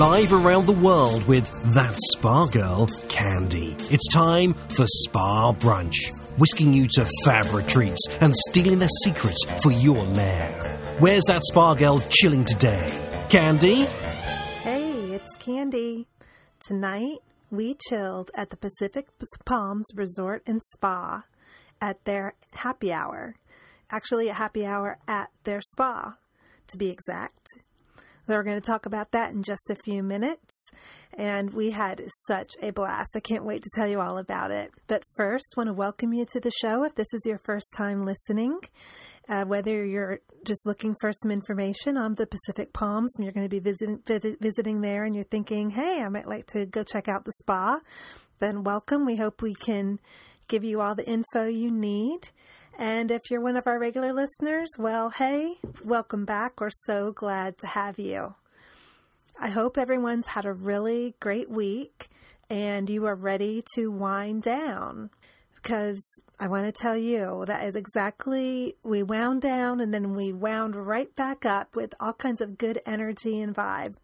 live around the world with that spa girl, Candy. It's time for Spa Brunch, whisking you to fab retreats and stealing their secrets for your lair. Where's that spa girl chilling today? Candy? Hey, it's Candy. Tonight, we chilled at the Pacific Palms Resort and Spa at their happy hour. Actually, a happy hour at their spa, to be exact. We're going to talk about that in just a few minutes. And we had such a blast. I can't wait to tell you all about it. But first, want to welcome you to the show. If this is your first time listening, uh, whether you're just looking for some information on the Pacific Palms and you're going to be visiting, visiting there and you're thinking, hey, I might like to go check out the spa, then welcome. We hope we can give you all the info you need. And if you're one of our regular listeners, well, hey, welcome back. We're so glad to have you. I hope everyone's had a really great week and you are ready to wind down because I want to tell you that is exactly we wound down and then we wound right back up with all kinds of good energy and vibes.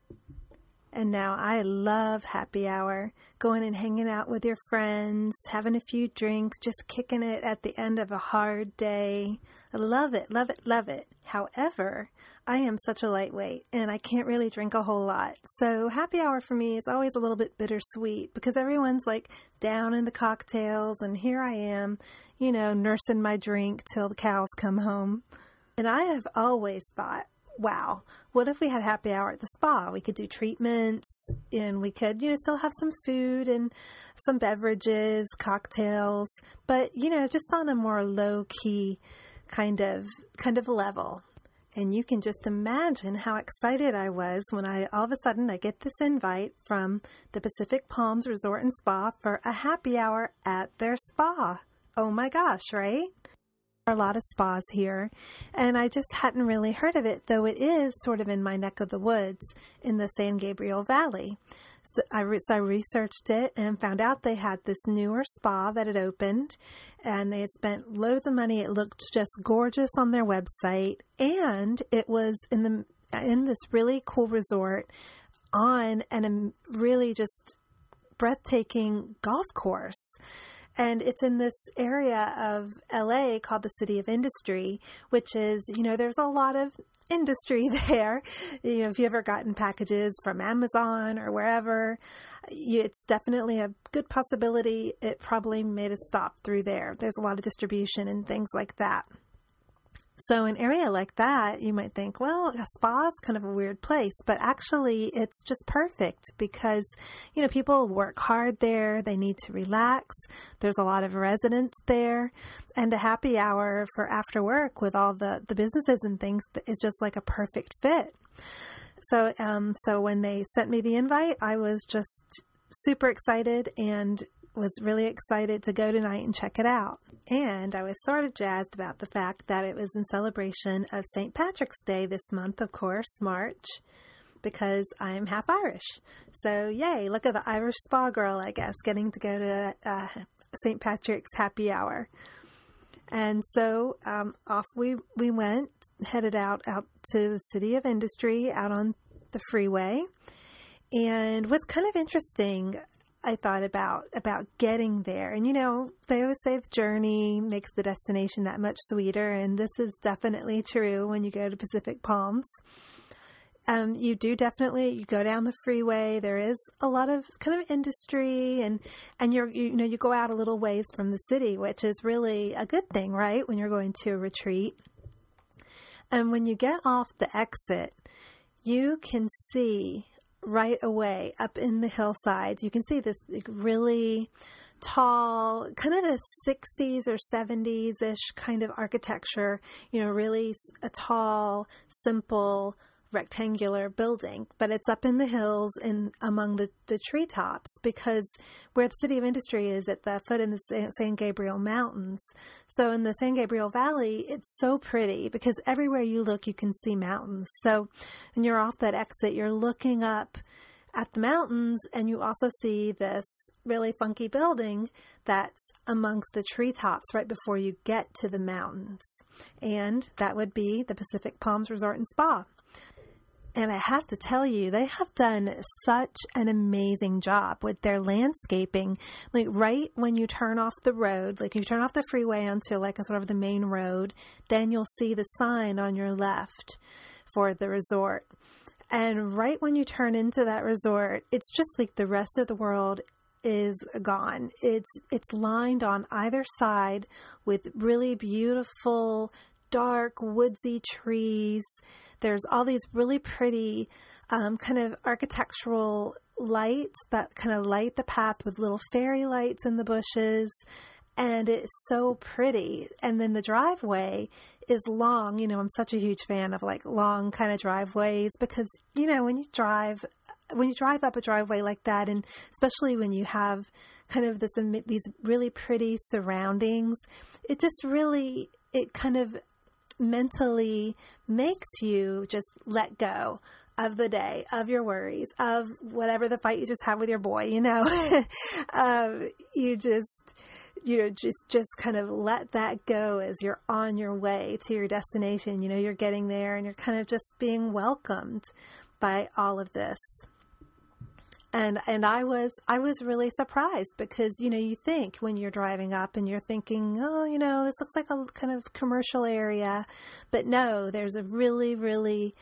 And now I love happy hour, going and hanging out with your friends, having a few drinks, just kicking it at the end of a hard day. I love it, love it, love it. However, I am such a lightweight and I can't really drink a whole lot. So happy hour for me is always a little bit bittersweet because everyone's like down in the cocktails and here I am, you know, nursing my drink till the cows come home. And I have always thought wow, what if we had happy hour at the spa? We could do treatments and we could, you know, still have some food and some beverages, cocktails, but, you know, just on a more low key kind of, kind of level. And you can just imagine how excited I was when I all of a sudden I get this invite from the Pacific Palms Resort and Spa for a happy hour at their spa. Oh my gosh, right? A lot of spas here, and I just hadn't really heard of it, though it is sort of in my neck of the woods in the San Gabriel Valley. So I, re- so I researched it and found out they had this newer spa that had opened, and they had spent loads of money. It looked just gorgeous on their website, and it was in the in this really cool resort on and a really just breathtaking golf course. And it's in this area of LA called the City of Industry, which is, you know, there's a lot of industry there. You know, if you ever gotten packages from Amazon or wherever, it's definitely a good possibility it probably made a stop through there. There's a lot of distribution and things like that. So, an area like that, you might think, well, a spa is kind of a weird place, but actually, it's just perfect because, you know, people work hard there, they need to relax. There's a lot of residents there, and a happy hour for after work with all the, the businesses and things is just like a perfect fit. So, um, so when they sent me the invite, I was just super excited and was really excited to go tonight and check it out. And I was sort of jazzed about the fact that it was in celebration of St. Patrick's Day this month, of course, March, because I'm half Irish. So, yay, look at the Irish spa girl, I guess, getting to go to uh, St. Patrick's happy hour. And so um, off we, we went, headed out out to the city of industry, out on the freeway. And what's kind of interesting I thought about about getting there. And you know, they always say the journey makes the destination that much sweeter, and this is definitely true when you go to Pacific Palms. Um, you do definitely you go down the freeway. There is a lot of kind of industry, and and you're you, you know you go out a little ways from the city, which is really a good thing, right? When you're going to a retreat, and when you get off the exit, you can see right away up in the hillsides. You can see this really tall, kind of a 60s or 70s ish kind of architecture, you know, really a tall, simple, rectangular building, but it's up in the hills and among the, the treetops because where the City of Industry is at the foot in the San Gabriel Mountains. So in the San Gabriel Valley, it's so pretty because everywhere you look, you can see mountains. So when you're off that exit, you're looking up at the mountains and you also see this really funky building that's amongst the treetops right before you get to the mountains. And that would be the Pacific Palms Resort and Spa. And I have to tell you, they have done such an amazing job with their landscaping. Like right when you turn off the road, like you turn off the freeway onto like a sort of the main road, then you'll see the sign on your left for the resort. And right when you turn into that resort, it's just like the rest of the world is gone. It's it's lined on either side with really beautiful dark woodsy trees. There's all these really pretty um, kind of architectural lights that kind of light the path with little fairy lights in the bushes and it's so pretty. And then the driveway is long. You know, I'm such a huge fan of like long kind of driveways because, you know, when you drive, when you drive up a driveway like that, and especially when you have kind of this, these really pretty surroundings, it just really, it kind of mentally makes you just let go of the day, of your worries, of whatever the fight you just had with your boy, you know. um, you just, you know just just kind of let that go as you're on your way to your destination you know you're getting there and you're kind of just being welcomed by all of this and and I was I was really surprised because you know you think when you're driving up and you're thinking oh you know this looks like a kind of commercial area but no there's a really really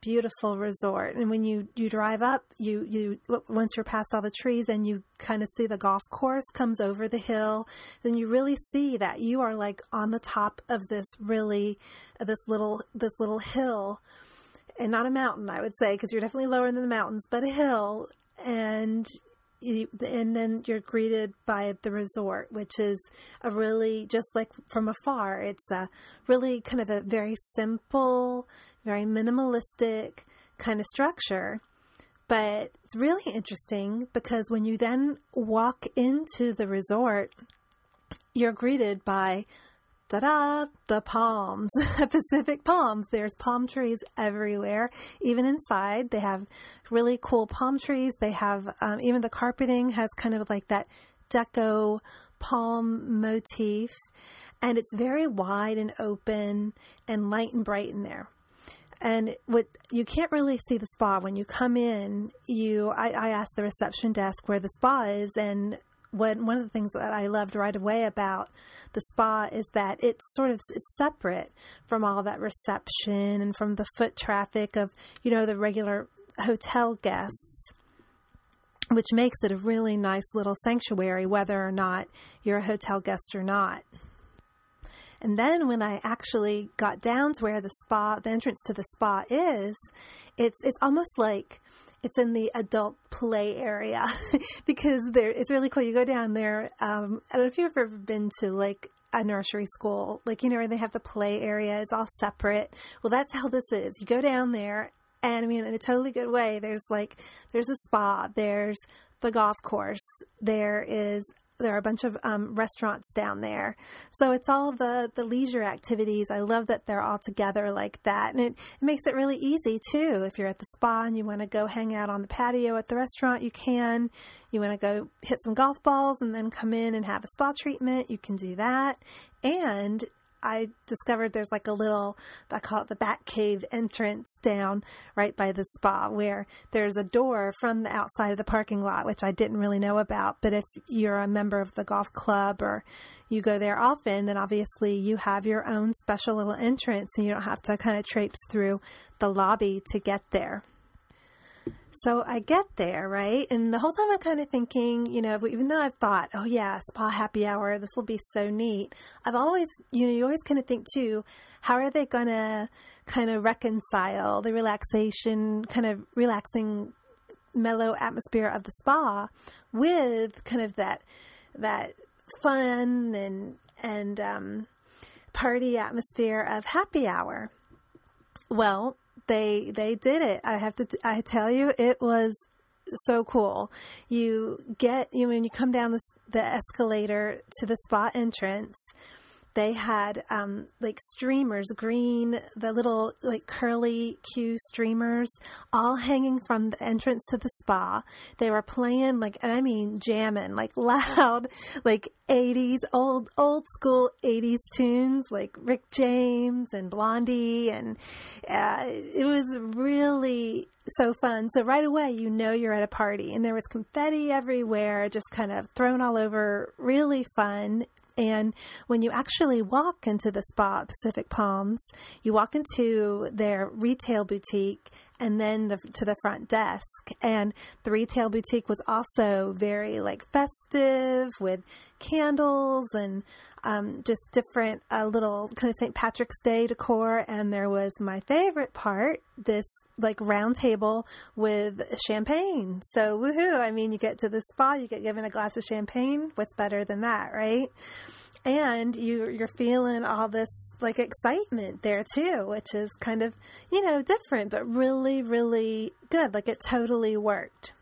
beautiful resort. And when you, you drive up, you, you, once you're past all the trees and you kind of see the golf course comes over the hill, then you really see that you are like on the top of this really, this little, this little hill and not a mountain, I would say, because you're definitely lower than the mountains, but a hill. And and then you're greeted by the resort, which is a really just like from afar. It's a really kind of a very simple, very minimalistic kind of structure. But it's really interesting because when you then walk into the resort, you're greeted by ta-da, the palms, Pacific palms. There's palm trees everywhere, even inside. They have really cool palm trees. They have, um, even the carpeting has kind of like that deco palm motif. And it's very wide and open and light and bright in there. And what you can't really see the spa when you come in. You, I, I asked the reception desk where the spa is, and when, one of the things that I loved right away about the spa is that it's sort of it's separate from all that reception and from the foot traffic of you know the regular hotel guests which makes it a really nice little sanctuary whether or not you're a hotel guest or not. And then when I actually got down to where the spa, the entrance to the spa is, it's it's almost like it's in the adult play area because there it's really cool. You go down there. Um, I don't know if you've ever been to like a nursery school, like you know where they have the play area. It's all separate. Well, that's how this is. You go down there, and I mean in a totally good way. There's like there's a spa. There's the golf course. There is there are a bunch of um, restaurants down there. So it's all the, the leisure activities. I love that they're all together like that. And it, it makes it really easy too. If you're at the spa and you want to go hang out on the patio at the restaurant, you can. You want to go hit some golf balls and then come in and have a spa treatment, you can do that. And I discovered there's like a little, I call it the Bat Cave entrance down right by the spa where there's a door from the outside of the parking lot, which I didn't really know about. But if you're a member of the golf club or you go there often, then obviously you have your own special little entrance and you don't have to kind of traipse through the lobby to get there. So I get there, right? And the whole time I'm kind of thinking, you know, even though I've thought, oh yeah, spa happy hour, this will be so neat. I've always, you know, you always kind of think too, how are they going to kind of reconcile the relaxation, kind of relaxing, mellow atmosphere of the spa with kind of that, that fun and, and, um, party atmosphere of happy hour. Well, they they did it. I have to t- I tell you, it was so cool. You get you when you come down the the escalator to the spa entrance. They had um, like streamers, green, the little like curly Q streamers, all hanging from the entrance to the spa. They were playing like, and I mean jamming, like loud, like 80s, old, old school 80s tunes, like Rick James and Blondie. And uh, it was really so fun. So right away, you know you're at a party, and there was confetti everywhere, just kind of thrown all over. Really fun. And when you actually walk into the spa Pacific Palms, you walk into their retail boutique and then the, to the front desk. And the retail boutique was also very like festive with candles and um, just different uh, little kind of St. Patrick's Day decor. And there was my favorite part, this like round table with champagne. So woohoo! I mean, you get to the spa, you get given a glass of champagne. What's better than that, right? And you you're feeling all this like excitement there too, which is kind of you know different, but really really good. Like it totally worked.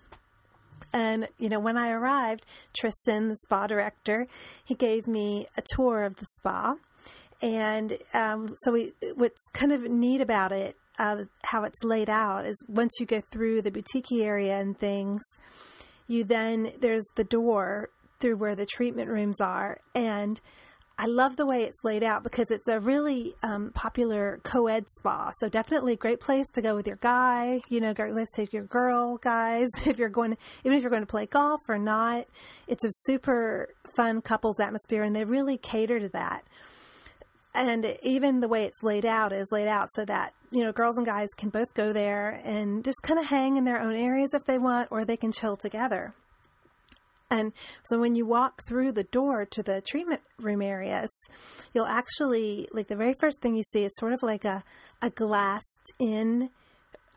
And, you know, when I arrived, Tristan, the spa director, he gave me a tour of the spa. And um, so we, what's kind of neat about it uh, how it's laid out is once you go through the boutique area and things, you then there's the door through where the treatment rooms are, and I love the way it's laid out because it's a really um, popular co-ed spa. So definitely a great place to go with your guy. You know, to take your girl guys if you're going, to, even if you're going to play golf or not. It's a super fun couples atmosphere, and they really cater to that and even the way it's laid out is laid out so that you know girls and guys can both go there and just kind of hang in their own areas if they want or they can chill together. And so when you walk through the door to the treatment room areas you'll actually like the very first thing you see is sort of like a, a glassed in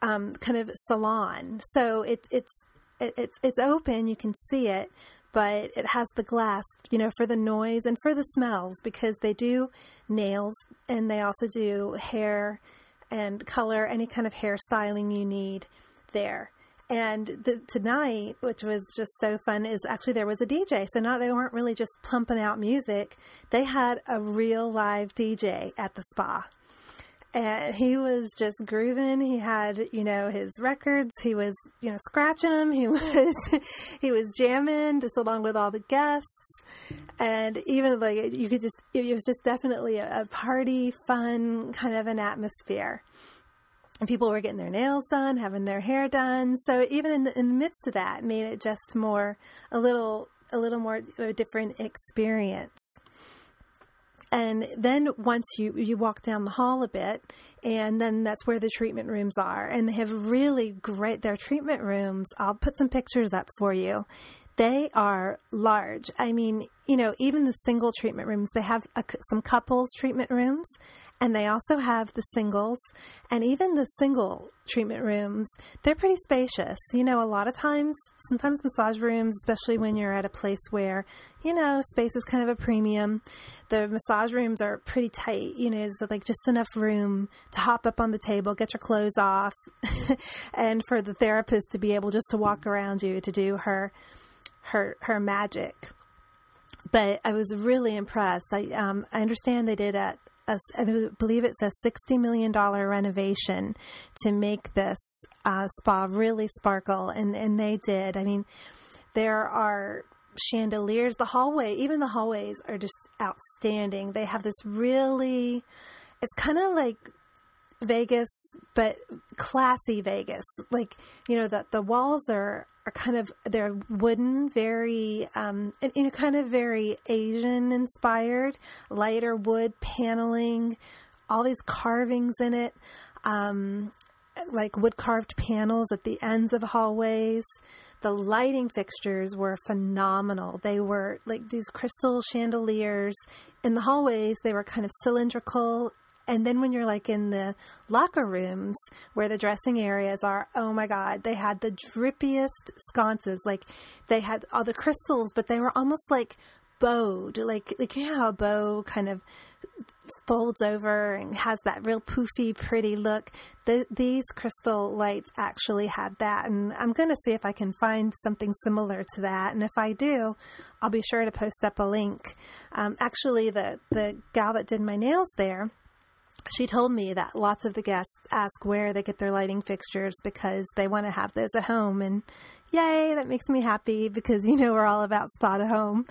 um, kind of salon. So it, it's it, it's it's open you can see it but it has the glass, you know, for the noise and for the smells because they do nails and they also do hair and color, any kind of hairstyling you need there. And the, tonight, which was just so fun, is actually there was a DJ. So not they weren't really just pumping out music; they had a real live DJ at the spa and he was just grooving. He had, you know, his records. He was, you know, scratching them. He was, he was jamming just along with all the guests. And even like you could just, it was just definitely a, party, fun kind of an atmosphere. And people were getting their nails done, having their hair done. So even in the, in the midst of that, made it just more a little, a little more a different experience. And then once you, you walk down the hall a bit, and then that's where the treatment rooms are. And they have really great, their treatment rooms, I'll put some pictures up for you. They are large. I mean, you know, even the single treatment rooms, they have a, some couples treatment rooms, and they also have the singles, and even the single treatment rooms, they're pretty spacious. You know, a lot of times, sometimes massage rooms, especially when you're at a place where, you know, space is kind of a premium, the massage rooms are pretty tight, you know, so like just enough room to hop up on the table, get your clothes off, and for the therapist to be able just to walk around you to do her her her magic but I was really impressed. I um, I understand they did a, a, I believe it's a $60 million renovation to make this uh, spa really sparkle. And, and they did. I mean, there are chandeliers. The hallway, even the hallways are just outstanding. They have this really, it's kind of like Vegas, but classy Vegas. Like, you know, the, the walls are, are kind of, they're wooden, very, um, and, kind of very Asian inspired, lighter wood paneling, all these carvings in it, um, like wood carved panels at the ends of hallways. The lighting fixtures were phenomenal. They were like these crystal chandeliers in the hallways. They were kind of cylindrical and then when you're like in the locker rooms where the dressing areas are, oh my God, they had the drippiest sconces. Like they had all the crystals, but they were almost like bowed, like like you know how a bow kind of folds over and has that real poofy, pretty look. The, these crystal lights actually had that, and I'm going to see if I can find something similar to that. And if I do, I'll be sure to post up a link. Um, actually, the the gal that did my nails there she told me that lots of the guests ask where they get their lighting fixtures because they want to have those at home. And yay, that makes me happy because you know we're all about spot at home.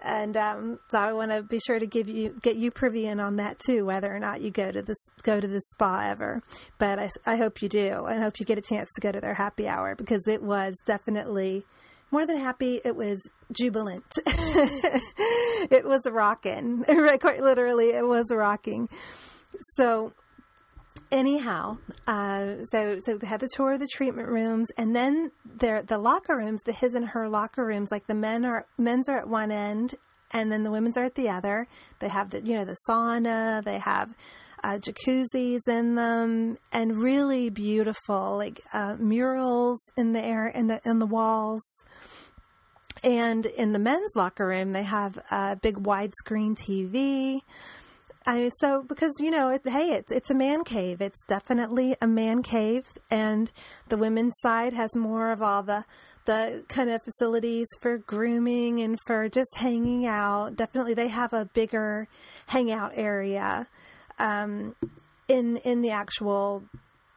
And um, so I want to be sure to give you get you privy in on that too, whether or not you go to this go to the spa ever. But I, I hope you do. I hope you get a chance to go to their happy hour because it was definitely more than happy. It was jubilant. it was rocking. Quite literally, it was rocking. So anyhow, uh, so so they had the tour of the treatment rooms, and then there the locker rooms, the his and her locker rooms. Like the men are men's are at one end, and then the women's are at the other. They have the you know the sauna. They have uh, jacuzzis in them, and really beautiful like uh, murals in the air in the in the walls. And in the men's locker room, they have a big widescreen TV I mean, so because you know, it, hey, it's it's a man cave. It's definitely a man cave, and the women's side has more of all the the kind of facilities for grooming and for just hanging out. Definitely, they have a bigger hangout area um, in in the actual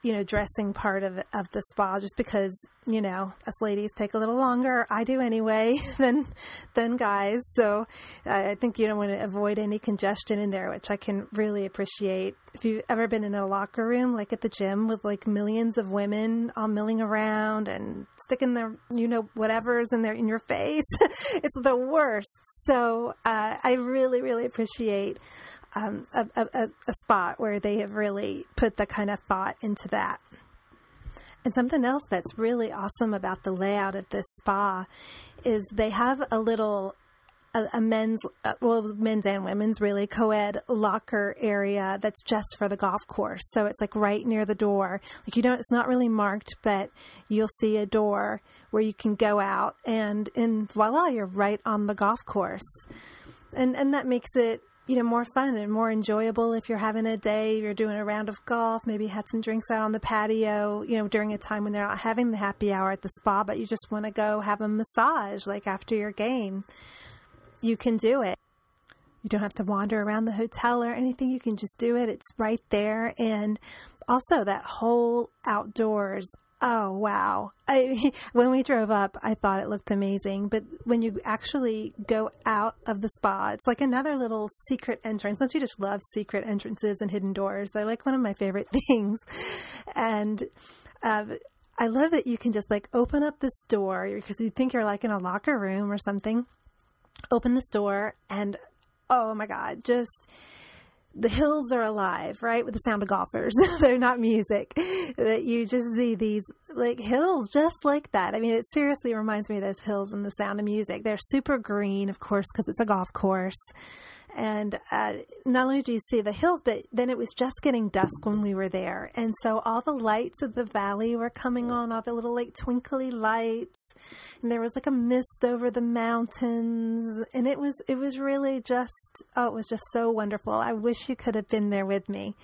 you know, dressing part of of the spa just because, you know, us ladies take a little longer. I do anyway than than guys. So I think you don't want to avoid any congestion in there, which I can really appreciate. If you've ever been in a locker room like at the gym with like millions of women all milling around and sticking their you know whatever's in there in your face, it's the worst. So uh, I really really appreciate um, a, a, a spot where they have really put the kind of thought into that. And something else that's really awesome about the layout of this spa is they have a little a, a, men's uh, well men's and women's really co-ed locker area that's just for the golf course. So it's like right near the door. Like you don't it's not really marked but you'll see a door where you can go out and and voila you're right on the golf course. And and that makes it you know, more fun and more enjoyable if you're having a day, you're doing a round of golf, maybe had some drinks out on the patio, you know, during a time when they're not having the happy hour at the spa, but you just want to go have a massage like after your game. You can do it. You don't have to wander around the hotel or anything. You can just do it. It's right there. And also that whole outdoors Oh wow! I, when we drove up, I thought it looked amazing, but when you actually go out of the spa, it's like another little secret entrance. Don't you just love secret entrances and hidden doors? They're like one of my favorite things, and. Uh, I love that you can just like open up this door because you think you're like in a locker room or something. Open this door and oh my god, just the hills are alive, right? With the sound of golfers. They're not music. That you just see these like hills just like that. I mean, it seriously reminds me of those hills and the sound of music. They're super green, of course, because it's a golf course. And uh, not only do you see the hills, but then it was just getting dusk when we were there. And so all the lights of the valley were coming on, all the little like twinkly lights. And there was like a mist over the mountains. And it was, it was really just, oh, it was just so wonderful. I wish you could have been there with me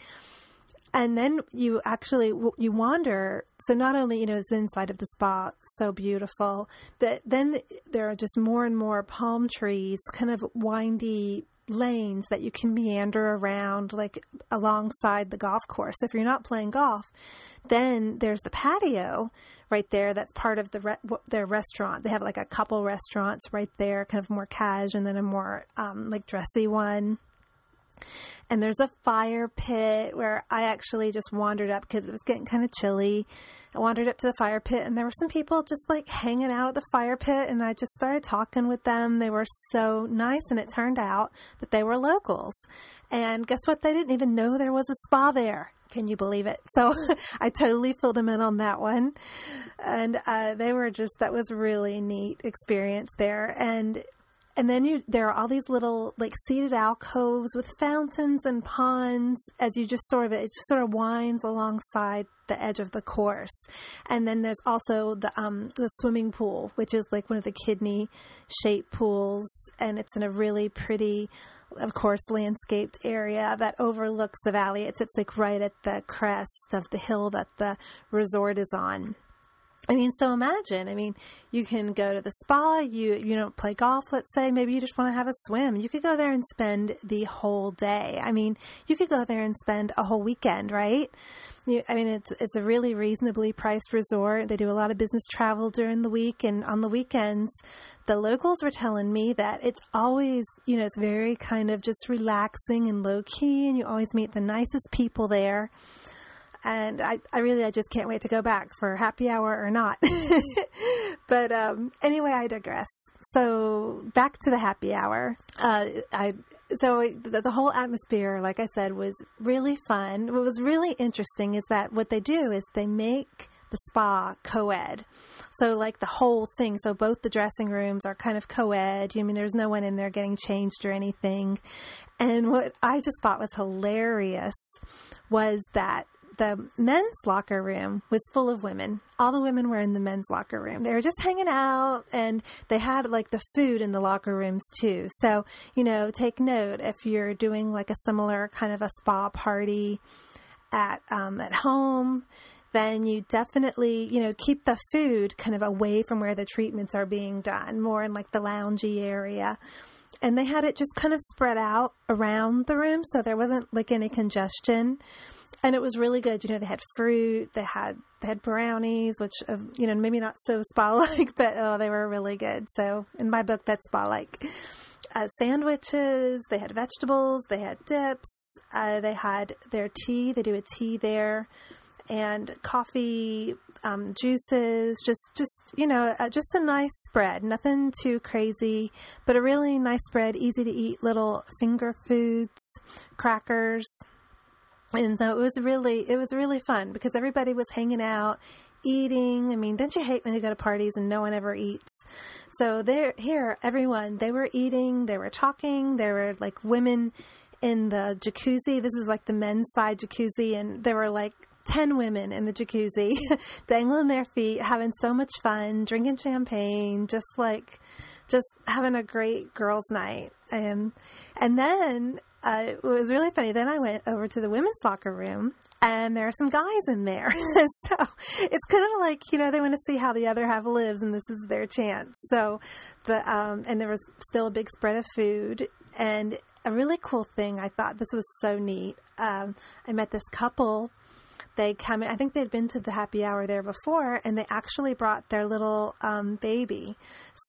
and then you actually you wander so not only you know it's inside of the spa so beautiful but then there are just more and more palm trees kind of windy lanes that you can meander around like alongside the golf course. So if you're not playing golf, then there's the patio right there that's part of the re- their restaurant. They have like a couple restaurants right there, kind of more cash and then a more um, like dressy one. And there's a fire pit where I actually just wandered up because it was getting kind of chilly. I wandered up to the fire pit and there were some people just like hanging out at the fire pit and I just started talking with them. They were so nice and it turned out that they were locals. And guess what? They didn't even know there was a spa there. Can you believe it? So I totally filled them in on that one. And uh, they were just, that was really neat experience there. And and then you there are all these little like seated alcoves with fountains and ponds as you just sort of it just sort of winds alongside the edge of the course. And then there's also the um the swimming pool which is like one of the kidney shaped pools. And it's in a really pretty of course landscaped area that overlooks the valley. It sits like right at the crest of the hill that the resort is on I mean, so imagine, I mean, you can go to the spa, you, you don't play golf, let's say, maybe you just want to have a swim. You could go there and spend the whole day. I mean, you could go there and spend a whole weekend, right? You, I mean, it's, it's a really reasonably priced resort. They do a lot of business travel during the week and on the weekends. The locals were telling me that it's always, you know, it's very kind of just relaxing and low key and you always meet the nicest people there and I, I really I just can't wait to go back for happy hour or not. but um, anyway, I digress. So back to the happy hour. Uh, I so the, the, whole atmosphere, like I said, was really fun. What was really interesting is that what they do is they make the spa co-ed. So like the whole thing. So both the dressing rooms are kind of co-ed. I mean, there's no one in there getting changed or anything. And what I just thought was hilarious was that the men's locker room was full of women. All the women were in the men's locker room. They were just hanging out and they had like the food in the locker rooms too. So, you know, take note if you're doing like a similar kind of a spa party at um, at home, then you definitely, you know, keep the food kind of away from where the treatments are being done, more in like the loungy area and they had it just kind of spread out around the room so there wasn't like any congestion and it was really good. You know, they had fruit, they had they had brownies, which uh, you know maybe not so spa like, but oh, they were really good. So in my book, that's spa like. Uh, sandwiches, they had vegetables, they had dips, uh, they had their tea. They do a tea there, and coffee, um, juices. Just, just you know, uh, just a nice spread. Nothing too crazy, but a really nice spread. Easy to eat little finger foods, crackers and so it was really it was really fun because everybody was hanging out eating. I mean don't you hate when you go to parties and no one ever eats? So there here everyone they were eating they were talking there were like women in the jacuzzi. This is like the men's side jacuzzi and there were like 10 women in the jacuzzi dangling their feet having so much fun drinking champagne just like just having a great girls night. And and then uh, it was really funny. Then I went over to the women's locker room and there are some guys in there. so it's kind of like, you know, they want to see how the other half lives and this is their chance. So the, um, and there was still a big spread of food and a really cool thing. I thought this was so neat. Um, I met this couple they come in, I think they'd been to the happy hour there before and they actually brought their little um, baby.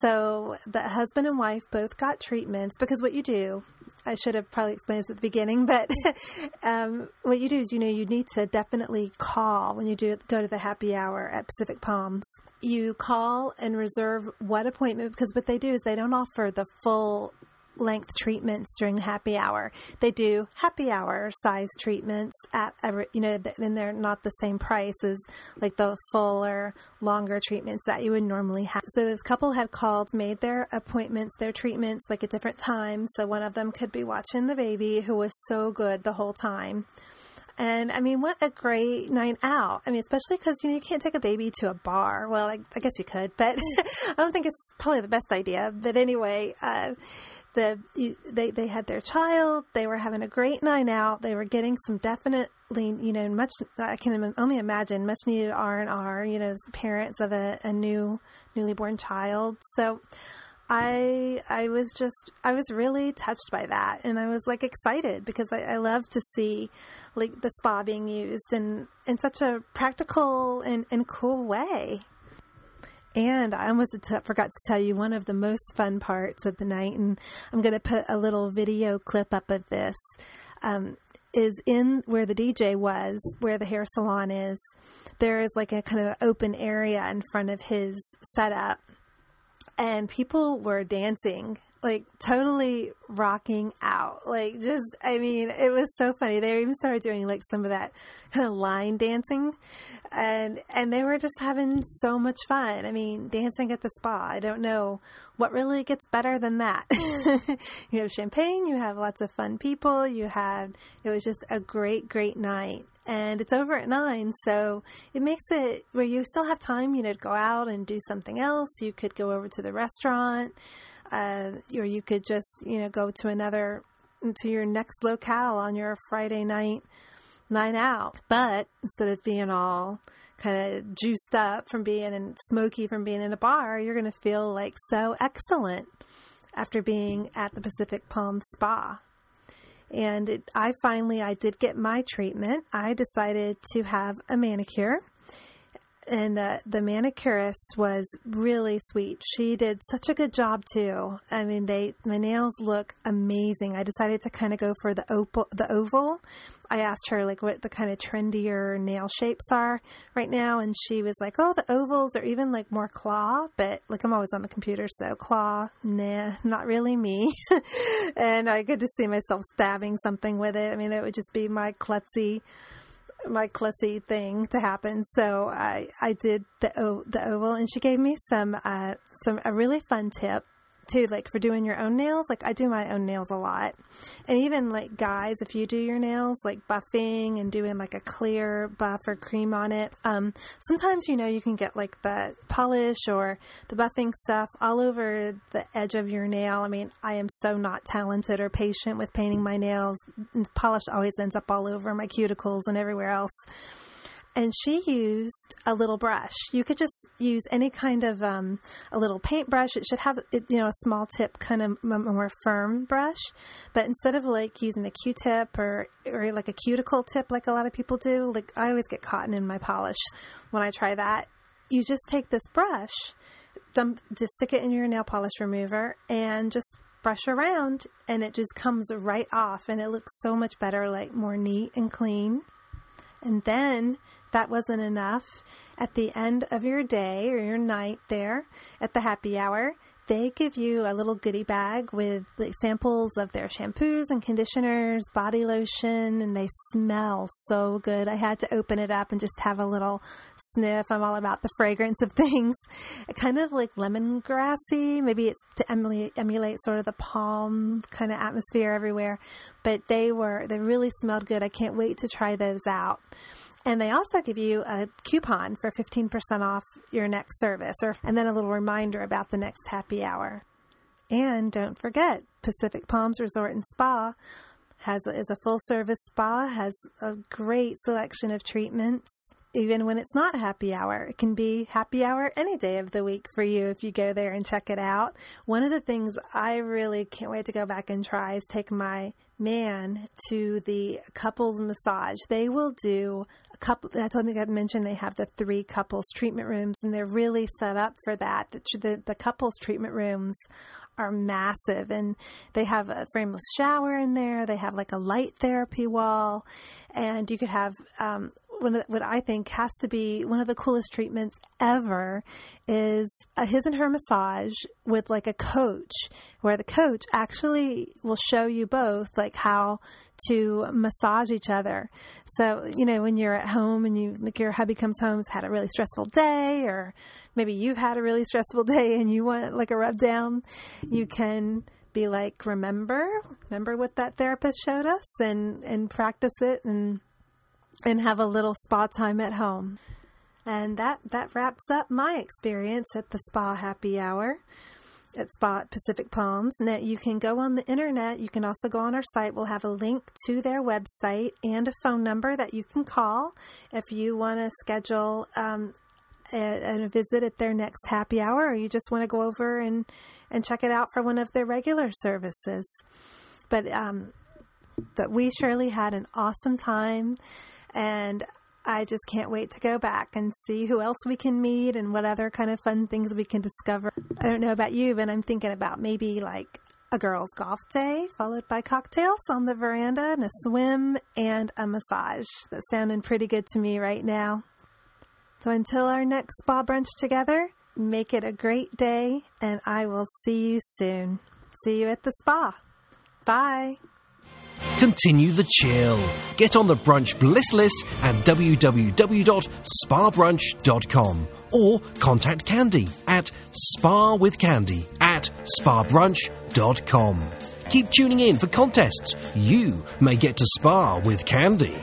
So the husband and wife both got treatments because what you do I should have probably explained this at the beginning, but um, what you do is, you know, you need to definitely call when you do go to the happy hour at Pacific Palms. You call and reserve what appointment because what they do is they don't offer the full length treatments during happy hour. They do happy hour size treatments at every, you know, then they're not the same price as like the fuller, longer treatments that you would normally have. So this couple had called, made their appointments, their treatments like at different times. So one of them could be watching the baby who was so good the whole time. And I mean, what a great night out. I mean, especially because, you know, you can't take a baby to a bar. Well, I, I guess you could, but I don't think it's probably the best idea. But anyway, uh, the they they had their child. They were having a great night out. They were getting some definitely you know much I can only imagine much needed R and R. You know, as parents of a, a new newly born child. So. I I was just I was really touched by that and I was like excited because I, I love to see like the spa being used in in such a practical and, and cool way. And I almost forgot to tell you one of the most fun parts of the night, and I'm going to put a little video clip up of this. Um, is in where the DJ was, where the hair salon is. There is like a kind of open area in front of his setup. and people were dancing like totally rocking out. Like just I mean, it was so funny. They even started doing like some of that kind of line dancing and and they were just having so much fun. I mean, dancing at the spa. I don't know what really gets better than that. you have champagne, you have lots of fun people, you have, it was just a great great night and it's over at nine, so it makes it where you still have time, you know, to go out and do something else. You could go over to the restaurant, uh, or you could just, you know, go to another, to your next locale on your Friday night night out. But instead of being all kind of juiced up from being in smoky from being in a bar, you're going to feel like so excellent after being at the Pacific Palm Spa and it, I finally I did get my treatment. I decided to have a manicure and the the manicurist was really sweet. She did such a good job too. I mean, they my nails look amazing. I decided to kind of go for the opal, the oval. I asked her like what the kind of trendier nail shapes are right now, and she was like, "Oh, the ovals are even like more claw." But like I'm always on the computer, so claw, nah, not really me. and I could just see myself stabbing something with it. I mean, it would just be my klutzy my klutzy thing to happen. So I I did the the oval, and she gave me some uh, some a really fun tip too, like for doing your own nails. Like I do my own nails a lot. And even like guys, if you do your nails, like buffing and doing like a clear buff or cream on it, um, sometimes you know you can get like the polish or the buffing stuff all over the edge of your nail. I mean, I am so not talented or patient with painting my nails. Polish always ends up all over my cuticles and everywhere else and she used a little brush. You could just use any kind of um, a little paintbrush. It should have you know a small tip, kind of more firm brush. But instead of like using a Q-tip or or like a cuticle tip, like a lot of people do, like I always get cotton in my polish when I try that. You just take this brush, dump, just stick it in your nail polish remover, and just brush around, and it just comes right off, and it looks so much better, like more neat and clean. And then that wasn't enough. At the end of your day or your night there at the happy hour, they give you a little goodie bag with like, samples of their shampoos and conditioners, body lotion, and they smell so good. I had to open it up and just have a little sniff. I'm all about the fragrance of things. kind of like lemongrassy. Maybe it's to emulate, emulate sort of the palm kind of atmosphere everywhere. But they were, they really smelled good. I can't wait to try those out. And they also give you a coupon for 15% off your next service, or and then a little reminder about the next happy hour. And don't forget, Pacific Palms Resort and Spa has is a full service spa, has a great selection of treatments. Even when it's not happy hour, it can be happy hour any day of the week for you if you go there and check it out. One of the things I really can't wait to go back and try is take my man to the couples massage. They will do a couple, I think I mentioned they have the three couples treatment rooms, and they're really set up for that. The, the, the couples treatment rooms are massive, and they have a frameless shower in there. They have like a light therapy wall, and you could have um, one what I think has to be one of the coolest treatments ever is a his and her massage with like a coach where the coach actually will show you both like how to massage each other. So, you know, when you're at home and you like your hubby comes home, has had a really stressful day or maybe you've had a really stressful day and you want like a rub down, you can be like, remember, remember what that therapist showed us and, and practice it and and have a little spa time at home. And that, that wraps up my experience at the Spa Happy Hour at Spa Pacific Palms. Now, you can go on the internet. You can also go on our site. We'll have a link to their website and a phone number that you can call if you want to schedule um, a, a, visit at their next happy hour or you just want to go over and, and check it out for one of their regular services. But, um, but we surely had an awesome time and I just can't wait to go back and see who else we can meet and what other kind of fun things we can discover. I don't know about you, but I'm thinking about maybe like a girls' golf day, followed by cocktails on the veranda and a swim and a massage. That's sounding pretty good to me right now. So until our next spa brunch together, Make it a great day, and I will see you soon. See you at the spa. Bye. Continue the chill. Get on the brunch bliss list at www.spabrunch.com or contact Candy at spawithcandy at spabrunch.com. Keep tuning in for contests. You may get to spar with Candy.